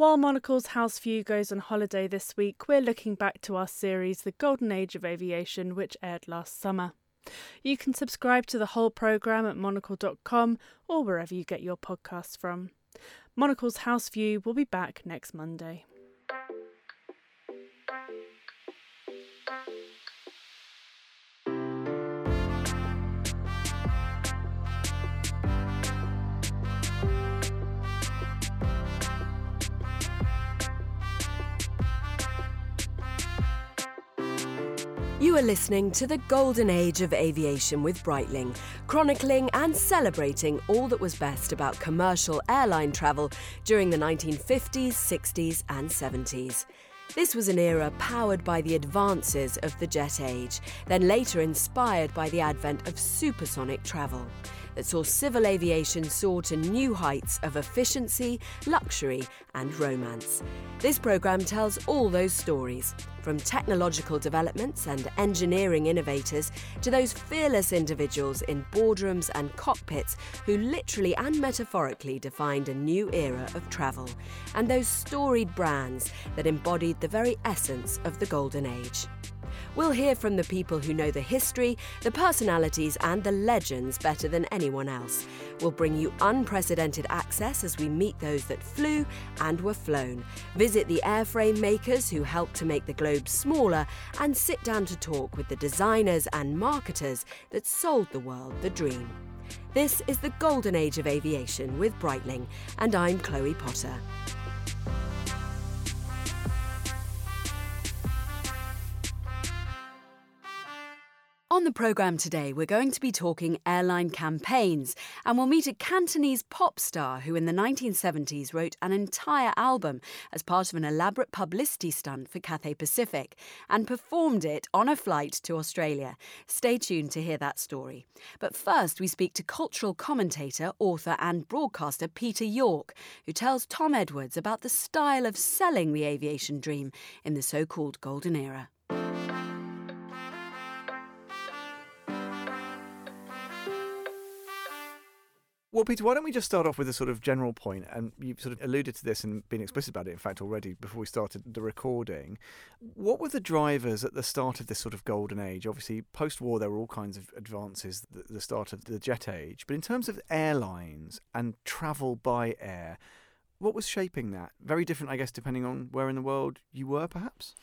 While Monocle's House View goes on holiday this week, we're looking back to our series The Golden Age of Aviation, which aired last summer. You can subscribe to the whole programme at monocle.com or wherever you get your podcasts from. Monocle's House View will be back next Monday. You are listening to the golden age of aviation with Breitling, chronicling and celebrating all that was best about commercial airline travel during the 1950s, 60s, and 70s. This was an era powered by the advances of the jet age, then later inspired by the advent of supersonic travel that saw civil aviation soar to new heights of efficiency, luxury, and romance. This programme tells all those stories, from technological developments and engineering innovators to those fearless individuals in boardrooms and cockpits who literally and metaphorically defined a new era of travel, and those storied brands that embodied the very essence of the Golden Age. We'll hear from the people who know the history, the personalities, and the legends better than anyone else. We'll bring you unprecedented access as we meet those that flew and were flown, visit the airframe makers who helped to make the globe smaller, and sit down to talk with the designers and marketers that sold the world the dream. This is the golden age of aviation with Breitling, and I'm Chloe Potter. On the programme today, we're going to be talking airline campaigns, and we'll meet a Cantonese pop star who in the 1970s wrote an entire album as part of an elaborate publicity stunt for Cathay Pacific and performed it on a flight to Australia. Stay tuned to hear that story. But first, we speak to cultural commentator, author, and broadcaster Peter York, who tells Tom Edwards about the style of selling the aviation dream in the so called golden era. Well, Peter, why don't we just start off with a sort of general point? And you've sort of alluded to this and been explicit about it, in fact, already before we started the recording. What were the drivers at the start of this sort of golden age? Obviously, post war, there were all kinds of advances the start of the jet age. But in terms of airlines and travel by air, what was shaping that? Very different, I guess, depending on where in the world you were, perhaps?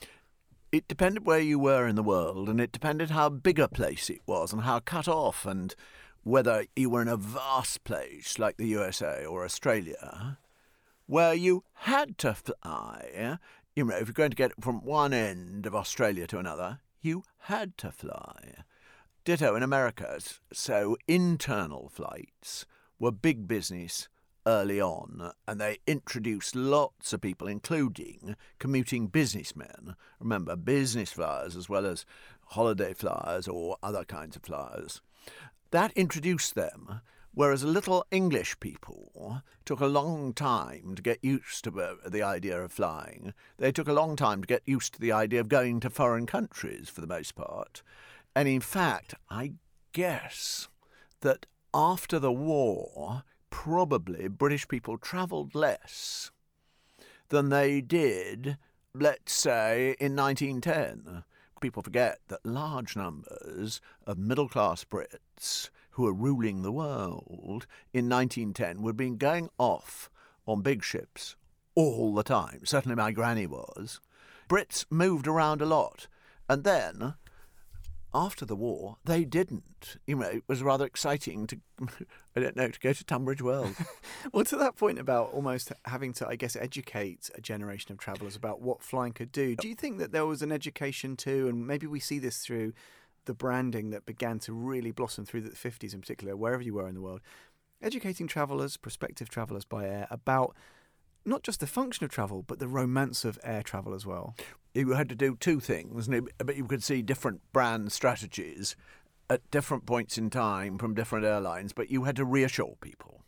It depended where you were in the world, and it depended how big a place it was and how cut off and whether you were in a vast place like the USA or Australia, where you had to fly, you know, if you're going to get from one end of Australia to another, you had to fly. Ditto in America, so internal flights were big business early on, and they introduced lots of people, including commuting businessmen. Remember, business flyers as well as holiday flyers or other kinds of flyers. That introduced them, whereas little English people took a long time to get used to uh, the idea of flying. They took a long time to get used to the idea of going to foreign countries for the most part. And in fact, I guess that after the war, probably British people travelled less than they did, let's say, in 1910 people forget that large numbers of middle class Brits who were ruling the world in 1910 were being going off on big ships all the time. Certainly my granny was. Brits moved around a lot. And then after the war, they didn't. You know, it was rather exciting to, I don't know, to go to Tunbridge Wells. well, to that point about almost having to, I guess, educate a generation of travellers about what flying could do, do you think that there was an education too, and maybe we see this through the branding that began to really blossom through the 50s in particular, wherever you were in the world, educating travellers, prospective travellers by air, about not just the function of travel, but the romance of air travel as well you had to do two things, but you could see different brand strategies at different points in time from different airlines, but you had to reassure people.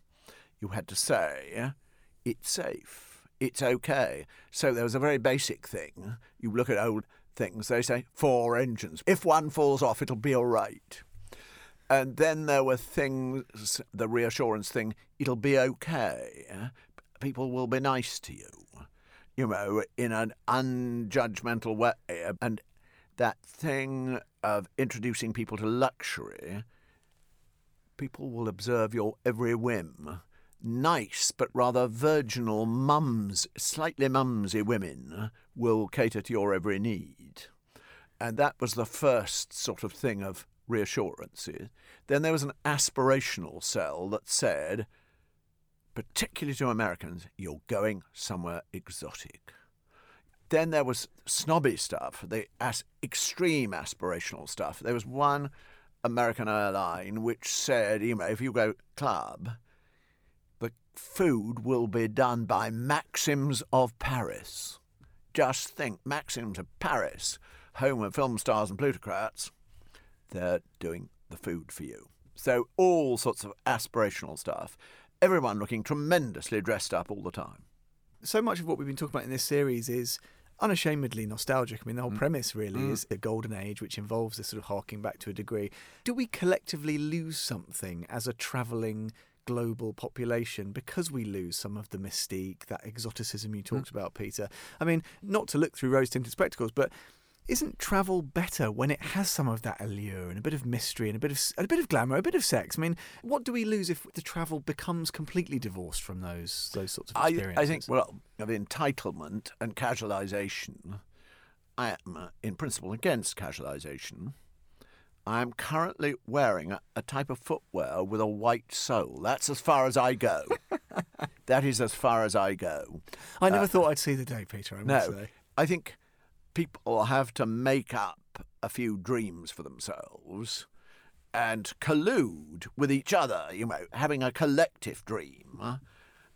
You had to say, it's safe, it's okay. So there was a very basic thing. You look at old things, they say, four engines. If one falls off, it'll be all right. And then there were things, the reassurance thing, it'll be okay. People will be nice to you. you know, in an unjudgmental way. And that thing of introducing people to luxury, people will observe your every whim. Nice but rather virginal mums, slightly mumsy women will cater to your every need. And that was the first sort of thing of reassurance. Then there was an aspirational sell that said, particularly to Americans, you're going somewhere exotic. Then there was snobby stuff, the as- extreme aspirational stuff. There was one American airline which said, you know, if you go club, the food will be done by Maxim's of Paris. Just think, Maxim's of Paris, home of film stars and plutocrats, they're doing the food for you. So all sorts of aspirational stuff. Everyone looking tremendously dressed up all the time. So much of what we've been talking about in this series is unashamedly nostalgic. I mean, the whole Mm. premise really Mm. is the golden age, which involves this sort of harking back to a degree. Do we collectively lose something as a travelling global population because we lose some of the mystique, that exoticism you talked about, Peter? I mean, not to look through rose tinted spectacles, but isn't travel better when it has some of that allure and a bit of mystery and a bit of a bit of glamour, a bit of sex? I mean, what do we lose if the travel becomes completely divorced from those those sorts of experiences? I think, well, of entitlement and casualisation, I am, uh, in principle, against casualisation. I am currently wearing a, a type of footwear with a white sole. That's as far as I go. that is as far as I go. I never uh, thought I'd see the day, Peter. I must No, say. I think people have to make up a few dreams for themselves and collude with each other. You know, having a collective dream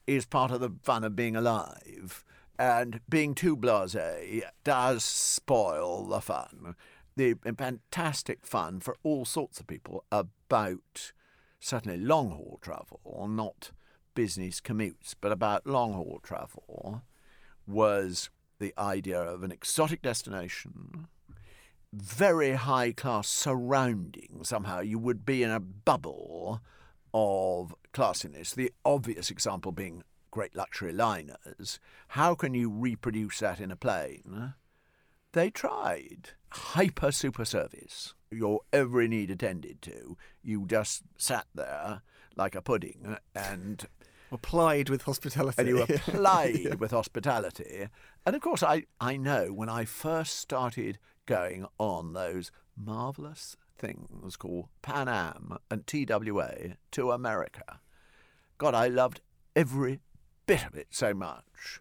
is part of the fun of being alive. And being too blasé does spoil the fun. The fantastic fun for all sorts of people about certainly long haul travel, not business commutes, but about long haul travel, was the idea of an exotic destination, very high class surrounding. Somehow you would be in a bubble of classiness. The obvious example being great luxury liners. How can you reproduce that in a plane? They tried. Hyper super service. Your every need attended to. You just sat there like a pudding and Applied with hospitality. and you applied with hospitality. And of course, I, I know when I first started going on those marvellous things called Pan Am and TWA to America, God, I loved every bit of it so much.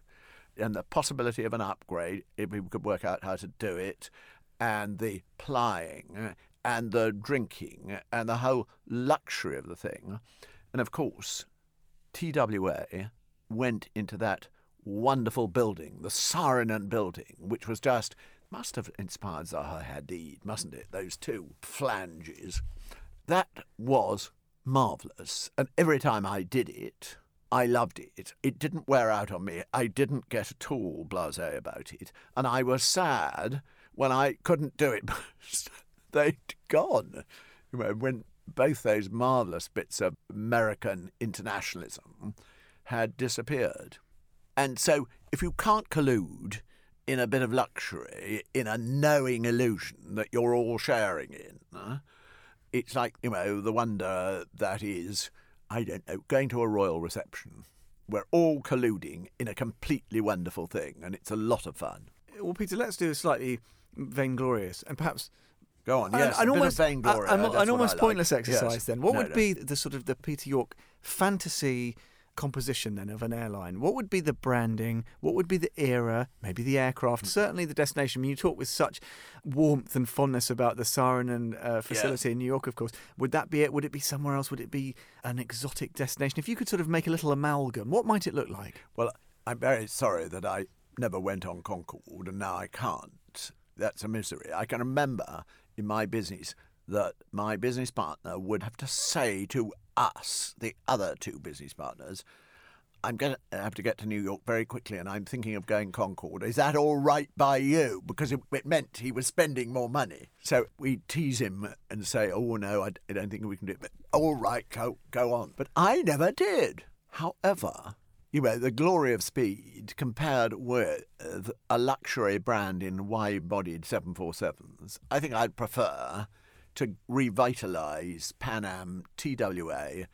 And the possibility of an upgrade, if we could work out how to do it, and the plying, and the drinking, and the whole luxury of the thing. And of course, TWA went into that wonderful building, the Saarinen building, which was just must have inspired Zaha Hadid, mustn't it? Those two flanges. That was marvellous. And every time I did it, I loved it. It didn't wear out on me. I didn't get at all blasé about it. And I was sad when I couldn't do it they'd gone. When both those marvellous bits of American internationalism had disappeared. And so, if you can't collude in a bit of luxury, in a knowing illusion that you're all sharing in, it's like, you know, the wonder that is, I don't know, going to a royal reception. We're all colluding in a completely wonderful thing, and it's a lot of fun. Well, Peter, let's do a slightly vainglorious and perhaps Go on, an- yes, an a bit almost, of an- uh, an almost like. pointless Yes. exercise. Then, what No, would no. be the sort of the Peter York fantasy composition then of an airline? What would be the branding? What would be the era? Maybe the aircraft. Certainly the destination. I mean, you talk with such warmth and fondness about the Saarinen uh, facility in New York, of course. Would that be it? Would it be somewhere else? Would it be an exotic destination? If you could sort of make a little amalgam, what might it look like? Well, I'm very sorry that I never went on Concorde and now I can't. That's a misery. I can remember in my business that my business partner would have to say to us, the other two business partners, I'm going to have to get to New York very quickly and I'm thinking of going Concorde. Is that all right by you? Because it, it meant he was spending more money. So we tease him and say, oh, no, I don't think we can do it. But all right, go, go on. But I never did. However, you know, the glory of speed compared with a luxury brand in wide bodied 747s, I think I'd prefer to revitalise Pan Am TWA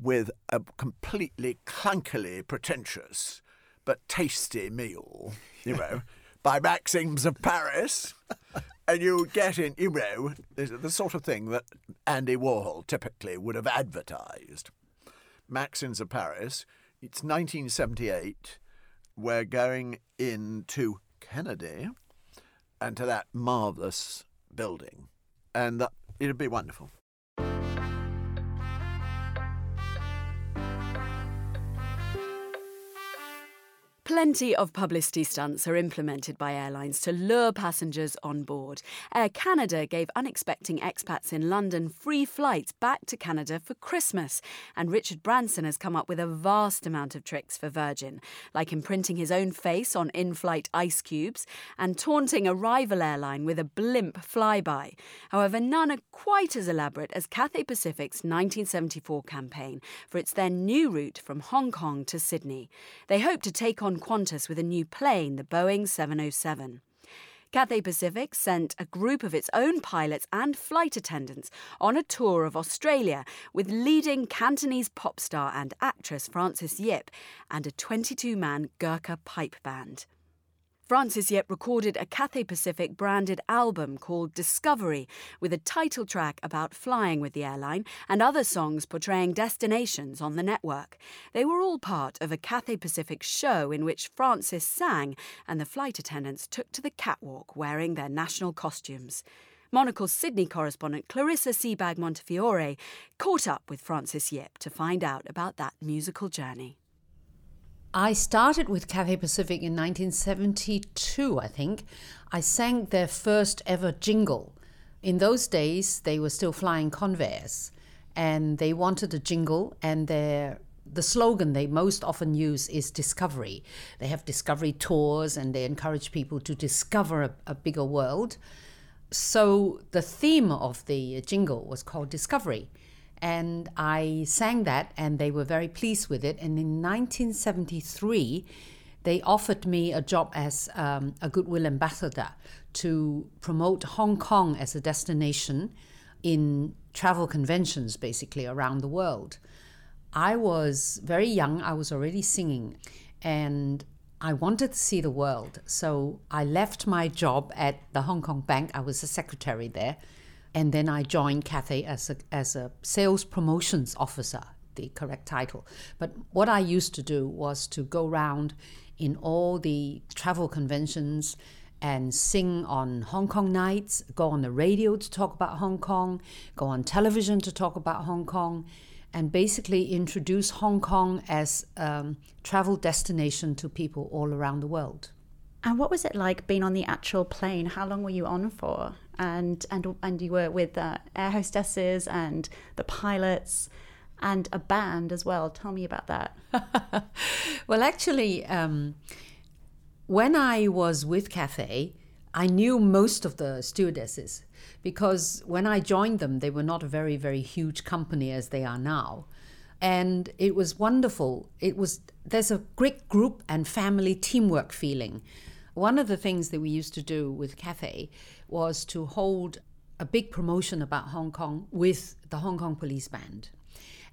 with a completely clunkily pretentious but tasty meal, you know, by Maxim's of Paris. and you get in, you know, the sort of thing that Andy Warhol typically would have advertised. Maxim's of Paris, it's 1978. We're going into Kennedy and to that marvellous building. And that, it'd be wonderful. Plenty of publicity stunts are implemented by airlines to lure passengers on board. Air Canada gave unexpected expats in London free flights back to Canada for Christmas. And Richard Branson has come up with a vast amount of tricks for Virgin, like imprinting his own face on in flight ice cubes and taunting a rival airline with a blimp flyby. However, none are quite as elaborate as Cathay Pacific's 1974 campaign for its then new route from Hong Kong to Sydney. They hope to take on Qantas with a new plane, the Boeing 707. Cathay Pacific sent a group of its own pilots and flight attendants on a tour of Australia with leading Cantonese pop star and actress Frances Yip and a 22 man Gurkha pipe band. Frances Yip recorded a Cathay Pacific branded album called Discovery with a title track about flying with the airline and other songs portraying destinations on the network. They were all part of a Cathay Pacific show in which Frances sang and the flight attendants took to the catwalk wearing their national costumes. Monocle's Sydney correspondent Clarissa Sebag Montefiore caught up with Frances Yip to find out about that musical journey. I started with Cathay Pacific in 1972, I think. I sang their first ever jingle. In those days, they were still flying Convairs, and they wanted a jingle, and their the slogan they most often use is discovery. They have discovery tours and they encourage people to discover a, a bigger world. So the theme of the jingle was called Discovery and I sang that, and they were very pleased with it. And in 1973, they offered me a job as um, a goodwill ambassador to promote Hong Kong as a destination in travel conventions, basically around the world. I was very young, I was already singing, and I wanted to see the world. So I left my job at the Hong Kong Bank, I was a secretary there and then I joined Cathay as a, as a sales promotions officer, the correct title. But what I used to do was to go around in all the travel conventions and sing on Hong Kong nights, go on the radio to talk about Hong Kong, go on television to talk about Hong Kong, and basically introduce Hong Kong as a travel destination to people all around the world. And what was it like being on the actual plane? How long were you on for? And and and you were with uh, air hostesses and the pilots and a band as well. Tell me about that. well, actually, um, when I was with Cathay, I knew most of the stewardesses because when I joined them, they were not a very very huge company as they are now and it was wonderful. It was there's a great group and family teamwork feeling. One of the things that we used to do with Cathay was to hold a big promotion about Hong Kong with the Hong Kong Police Band.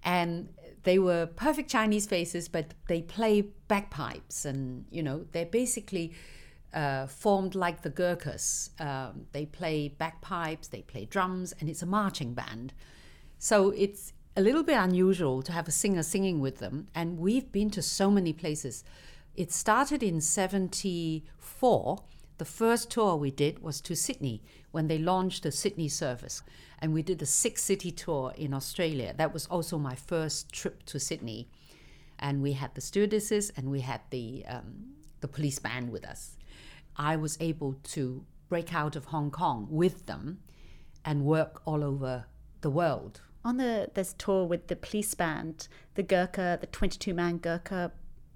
And they were perfect Chinese faces, but they play bagpipes and, you know, they're basically uh, formed like the Gurkhas. Um, they play bagpipes, they play drums, and it's a marching band. So it's a little bit unusual to have a singer singing with them. And we've been to so many places. It started in 74. The first tour we did was to Sydney when they launched the Sydney service. And we did a six city tour in Australia. That was also my first trip to Sydney. And we had the stewardesses and we had the, um, the police band with us. I was able to break out of Hong Kong with them and work all over the world. On the this tour with the police band, the Gurkha, the 22 man Gurkha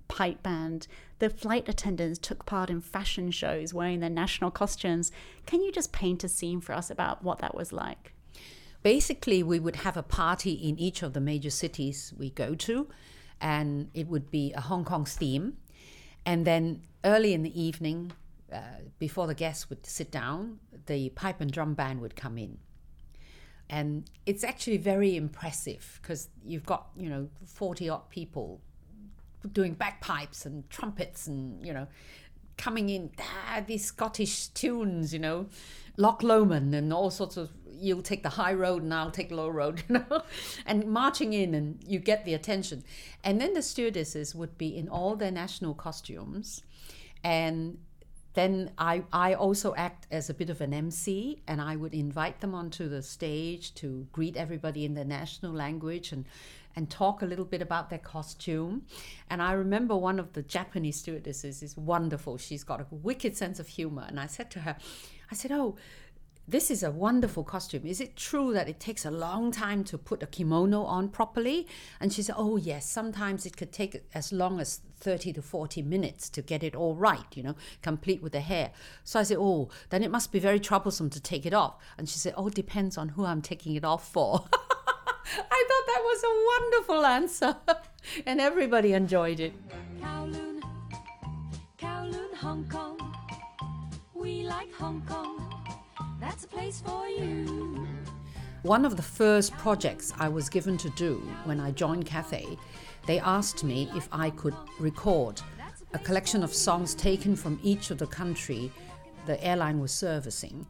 pipe band. The flight attendants took part in fashion shows wearing their national costumes. Can you just paint a scene for us about what that was like? Basically, we would have a party in each of the major cities we go to, and it would be a Hong Kong theme. And then early in the evening, uh, before the guests would sit down, the pipe and drum band would come in. And it's actually very impressive because you've got, you know, 40 odd people doing bagpipes and trumpets and, you know, coming in, ah, these Scottish tunes, you know, Loch Lomond and all sorts of, you'll take the high road and I'll take the low road, you know, and marching in and you get the attention. And then the stewardesses would be in all their national costumes and then I, I also act as a bit of an MC and I would invite them onto the stage to greet everybody in their national language and, and talk a little bit about their costume. And I remember one of the Japanese stewardesses is wonderful. She's got a wicked sense of humor. And I said to her, I said, Oh, this is a wonderful costume. Is it true that it takes a long time to put a kimono on properly? And she said, Oh, yes, sometimes it could take as long as 30 to 40 minutes to get it all right, you know, complete with the hair. So I said, Oh, then it must be very troublesome to take it off. And she said, Oh, depends on who I'm taking it off for. I thought that was a wonderful answer. and everybody enjoyed it. Kowloon, Kowloon, Hong Kong. We like Hong Kong. That's a place for you. One of the first projects I was given to do when I joined Cathay, they asked me if I could record a collection of songs taken from each of the country the airline was servicing.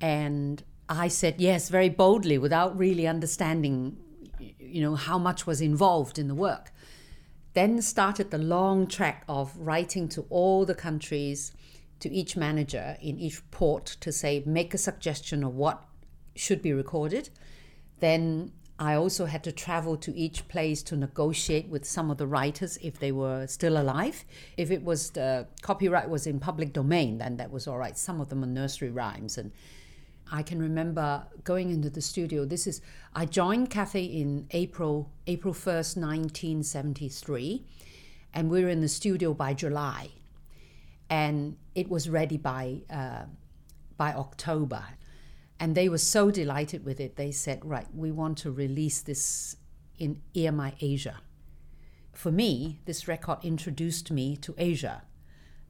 And I said yes very boldly without really understanding you know how much was involved in the work. Then started the long track of writing to all the countries to each manager in each port to say, make a suggestion of what should be recorded. Then I also had to travel to each place to negotiate with some of the writers if they were still alive. If it was the copyright was in public domain, then that was all right. Some of them are nursery rhymes and I can remember going into the studio. This is I joined Cathay in April April 1st, 1973, and we were in the studio by July and it was ready by uh, by October. And they were so delighted with it. They said, "Right, we want to release this in EMI Asia." For me, this record introduced me to Asia.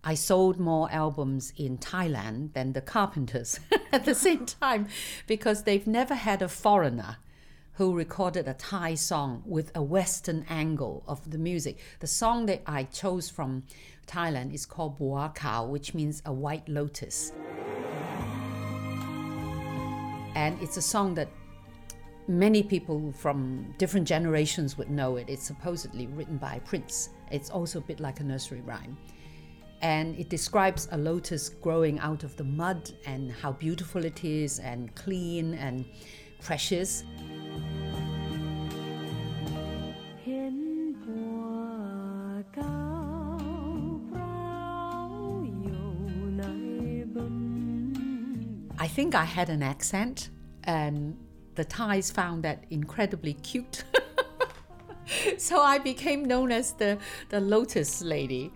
I sold more albums in Thailand than the Carpenters at the same time because they've never had a foreigner who recorded a Thai song with a Western angle of the music. The song that I chose from Thailand is called Bua Khao, which means a white lotus. And it's a song that many people from different generations would know it. It's supposedly written by Prince. It's also a bit like a nursery rhyme. And it describes a lotus growing out of the mud and how beautiful it is and clean and precious. Think I had an accent, and the Thais found that incredibly cute. so I became known as the, the Lotus Lady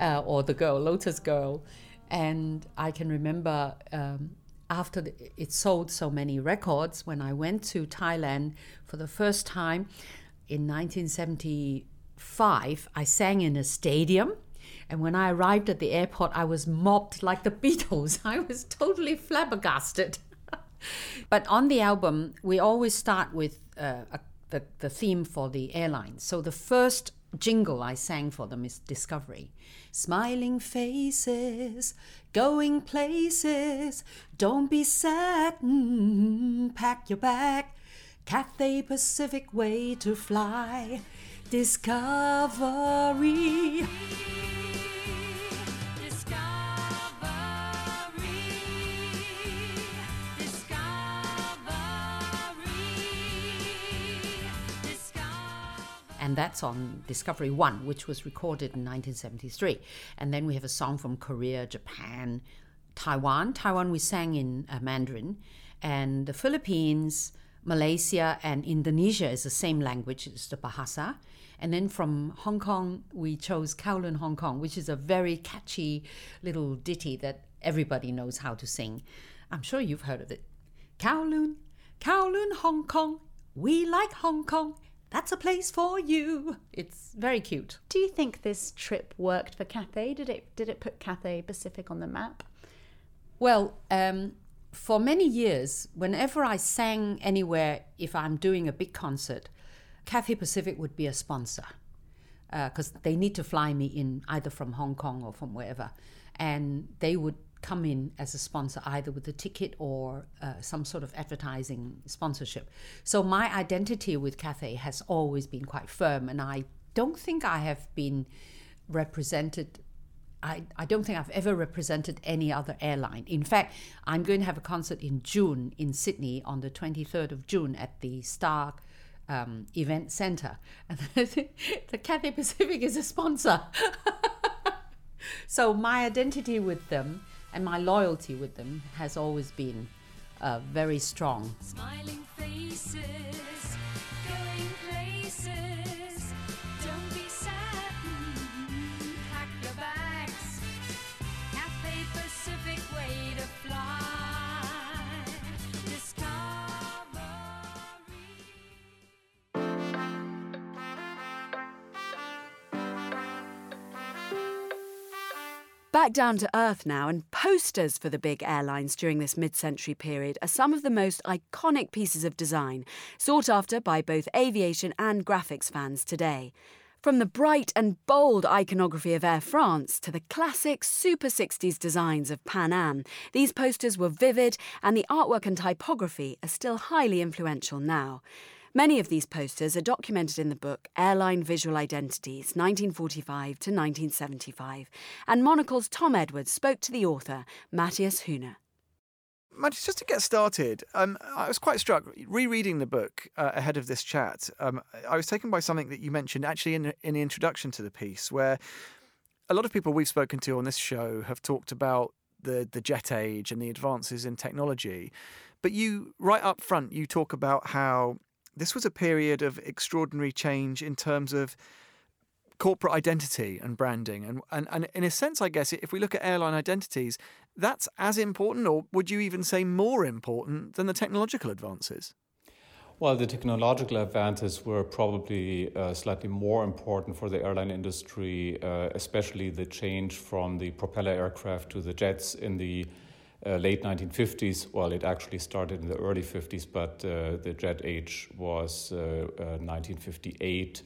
uh, or the girl, Lotus Girl. And I can remember um, after it sold so many records, when I went to Thailand for the first time in 1975, I sang in a stadium. And when I arrived at the airport, I was mobbed like the Beatles. I was totally flabbergasted. but on the album, we always start with uh, a, the, the theme for the airline. So the first jingle I sang for them is Discovery. Smiling faces, going places, don't be sad, pack your bag. Cathay Pacific way to fly. Discovery. And that's on Discovery One, which was recorded in 1973. And then we have a song from Korea, Japan, Taiwan. Taiwan, we sang in uh, Mandarin, and the Philippines, Malaysia, and Indonesia is the same language, it's the Bahasa. And then from Hong Kong, we chose Kowloon Hong Kong, which is a very catchy little ditty that everybody knows how to sing. I'm sure you've heard of it. Kowloon, Kowloon Hong Kong, we like Hong Kong. That's a place for you. It's very cute. Do you think this trip worked for Cathay? Did it did it put Cathay Pacific on the map? Well, um, for many years, whenever I sang anywhere, if I'm doing a big concert, Cathay Pacific would be a sponsor because they need to fly me in either from Hong Kong or from wherever. And they would come in as a sponsor either with a ticket or uh, some sort of advertising sponsorship. So my identity with Cathay has always been quite firm, and I don't think I have been represented. I, I don't think I've ever represented any other airline. In fact, I'm going to have a concert in June in Sydney on the 23rd of June at the Star um, Event Center. And the Cathay Pacific is a sponsor. so my identity with them and my loyalty with them has always been uh, very strong. Smiling faces, going places. Back down to earth now, and posters for the big airlines during this mid century period are some of the most iconic pieces of design, sought after by both aviation and graphics fans today. From the bright and bold iconography of Air France to the classic Super 60s designs of Pan Am, these posters were vivid and the artwork and typography are still highly influential now. Many of these posters are documented in the book Airline Visual Identities, 1945 to 1975, and Monocle's Tom Edwards spoke to the author, Matthias Hühne. Matt, just to get started, um, I was quite struck rereading the book uh, ahead of this chat. Um, I was taken by something that you mentioned actually in, in the introduction to the piece, where a lot of people we've spoken to on this show have talked about the the jet age and the advances in technology, but you right up front you talk about how this was a period of extraordinary change in terms of corporate identity and branding. And, and, and in a sense, I guess, if we look at airline identities, that's as important, or would you even say more important than the technological advances? Well, the technological advances were probably uh, slightly more important for the airline industry, uh, especially the change from the propeller aircraft to the jets in the uh, late 1950s. Well, it actually started in the early 50s, but uh, the jet age was uh, uh, 1958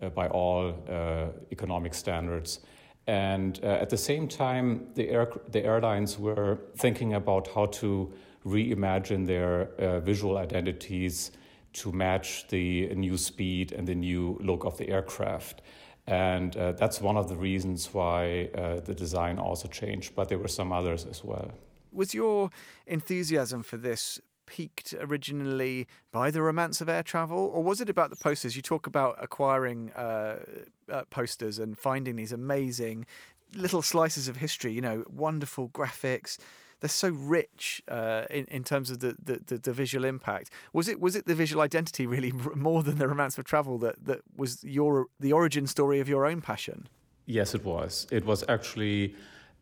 uh, by all uh, economic standards. And uh, at the same time, the, air, the airlines were thinking about how to reimagine their uh, visual identities to match the new speed and the new look of the aircraft. And uh, that's one of the reasons why uh, the design also changed, but there were some others as well. Was your enthusiasm for this piqued originally by the romance of air travel, or was it about the posters? You talk about acquiring uh, uh, posters and finding these amazing little slices of history, you know, wonderful graphics. They're so rich uh, in, in terms of the, the, the, the visual impact. Was it was it the visual identity really more than the romance of travel that, that was your the origin story of your own passion? Yes, it was. It was actually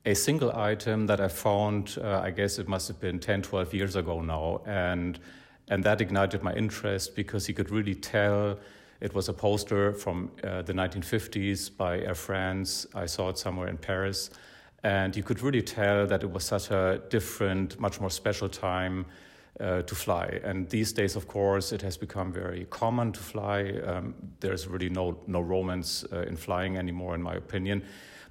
a single item that I found, uh, I guess it must have been 10, 12 years ago now. And, and that ignited my interest because he could really tell it was a poster from uh, the 1950s by Air France. I saw it somewhere in Paris. And you could really tell that it was such a different, much more special time uh, to fly. And these days, of course, it has become very common to fly. Um, there's really no, no romance uh, in flying anymore, in my opinion.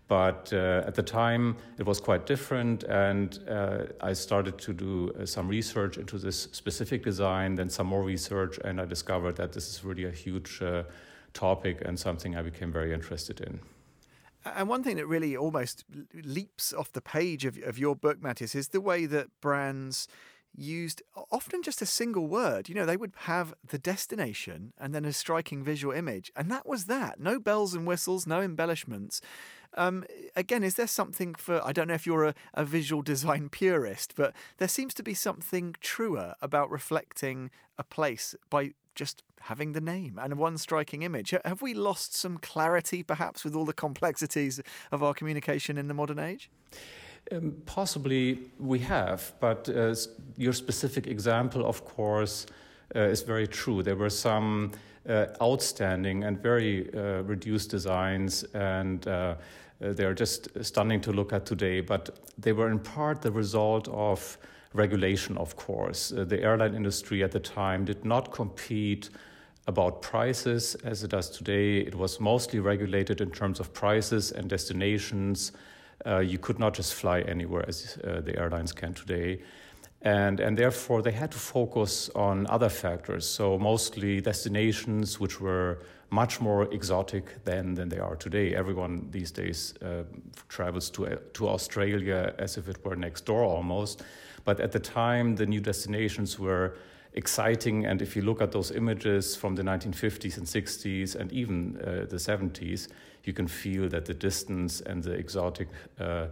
But uh, at the time, it was quite different, and uh, I started to do uh, some research into this specific design, then some more research, and I discovered that this is really a huge uh, topic and something I became very interested in. And one thing that really almost leaps off the page of, of your book, Matthias, is the way that brands used often just a single word. You know, they would have the destination and then a striking visual image, and that was that. No bells and whistles, no embellishments. Um, again, is there something for, I don't know if you're a, a visual design purist, but there seems to be something truer about reflecting a place by just having the name and one striking image. Have we lost some clarity perhaps with all the complexities of our communication in the modern age? Um, possibly we have, but uh, your specific example, of course, uh, is very true. There were some outstanding and very uh, reduced designs, and uh, they're just stunning to look at today. But they were in part the result of regulation, of course. the airline industry at the time did not compete about prices as it does today. It was mostly regulated in terms of prices and destinations. Uh, you could not just fly anywhere as uh, the airlines can today. And, and therefore, they had to focus on other factors. So, mostly destinations which were much more exotic then than they are today. Everyone these days uh, travels to, to Australia as if it were next door almost. But at the time, the new destinations were exciting. And if you look at those images from the 1950s and 60s and even uh, the 70s, you can feel that the distance and the exotic uh,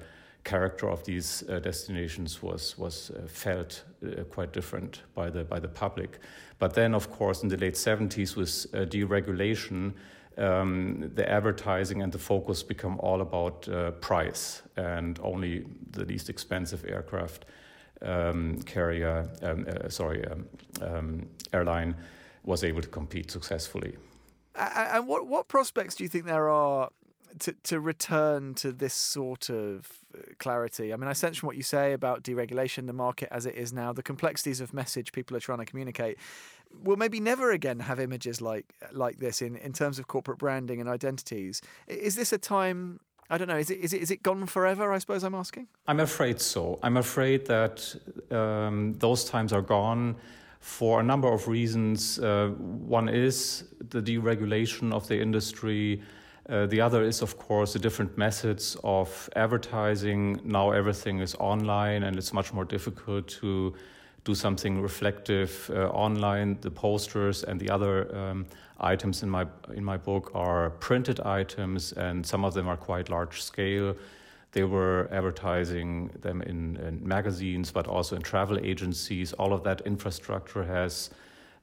character of these uh, destinations was was uh, felt uh, quite different by the by the public. But then, of course, in the late 70s, with uh, deregulation, um, the advertising and the focus become all about uh, price and only the least expensive aircraft um, carrier, um, uh, sorry, um, um, airline was able to compete successfully. And what what prospects do you think there are to to return to this sort of uh, clarity? I mean, I sense from what you say about deregulation, the market as it is now, the complexities of message people are trying to communicate. We'll maybe never again have images like like this in, in terms of corporate branding and identities. Is this a time I don't know. Is it, is it is it gone forever? I suppose I'm asking. I'm afraid so. I'm afraid that um, those times are gone for a number of reasons. Uh, one is the deregulation of the industry. Uh, the other is, of course, the different methods of advertising. Now everything is online, and it's much more difficult to do something reflective uh, online. The posters and the other um, items in my in my book are printed items, and some of them are quite large scale. They were advertising them in, in magazines, but also in travel agencies. All of that infrastructure has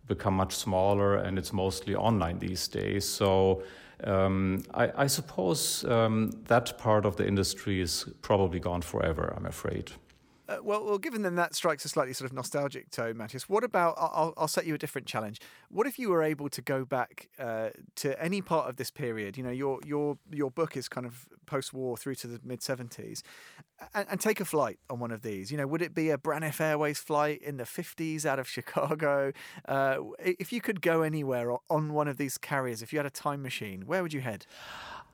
become much smaller, and it's mostly online these days. So. Um, I, I, suppose um, that part of the industry is probably gone forever, I'm afraid. Uh, well, well, given then that strikes a slightly sort of nostalgic tone, Matthias. What about? I'll, I'll set you a different challenge. What if you were able to go back uh, to any part of this period? You know, your your your book is kind of post-war through to the mid seventies, and, and, take a flight on one of these. You know, would it be a Braniff Airways flight in the fifties out of Chicago? Uh, if you could go anywhere on one of these carriers, if you had a time machine, where would you head?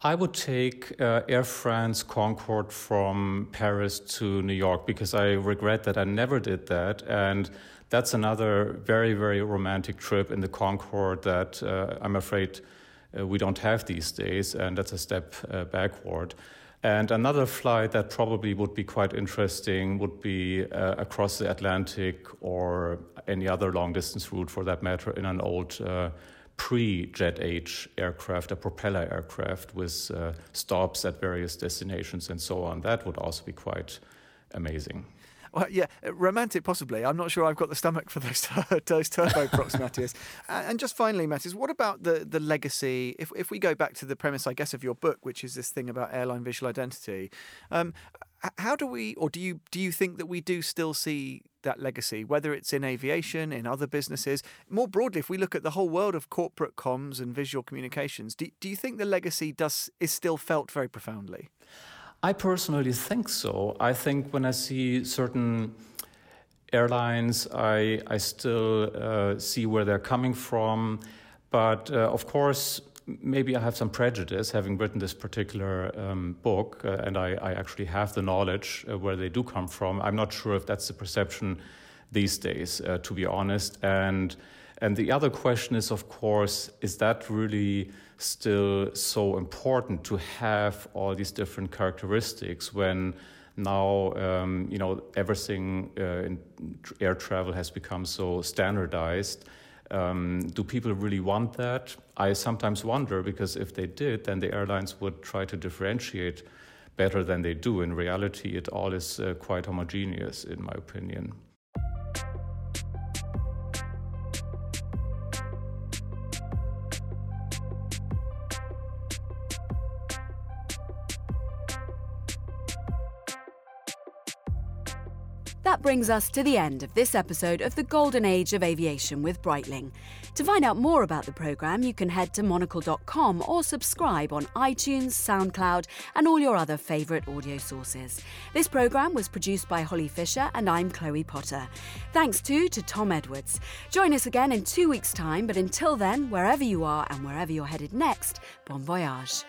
I would take uh, Air France Concorde from Paris to New York because I regret that I never did that. And that's another very, very romantic trip in the Concorde that uh, I'm afraid uh, we don't have these days. And that's a step uh, backward. And another flight that probably would be quite interesting would be uh, across the Atlantic or any other long distance route for that matter in an old uh, pre-jet age aircraft, a propeller aircraft with uh, stops at various destinations and so on. That would also be quite amazing. Well, yeah, romantic possibly. I'm not sure I've got the stomach for those, those turboprops, Matthias. And just finally, Matthias, what about the, the legacy? If, if we go back to the premise, I guess, of your book, which is this thing about airline visual identity, um, how do we, or do you do you think that we do still see that legacy, whether it's in aviation, in other businesses, more broadly, if we look at the whole world of corporate comms and visual communications, do, do you think the legacy does is still felt very profoundly? I personally think so. I think when I see certain airlines, I I still uh, see where they're coming from, but uh, of course maybe I have some prejudice having written this particular um, book, uh, and I, I, actually have the knowledge uh, where they do come from. I'm not sure if that's the perception these days, uh, to be honest. And and the other question is, of course, is that really still so important to have all these different characteristics when now um, you know everything uh, in air travel has become so standardized? Um, do people really want that? I sometimes wonder because if they did, then the airlines would try to differentiate better than they do. In reality, it all is uh, quite homogeneous, in my opinion. That brings us to the end of this episode of the Golden Age of Aviation with Breitling. To find out more about the programme, you can head to monocle.com or subscribe on iTunes, SoundCloud, and all your other favourite audio sources. This programme was produced by Holly Fisher, and I'm Chloe Potter. Thanks too to Tom Edwards. Join us again in two weeks' time, but until then, wherever you are and wherever you're headed next, bon voyage.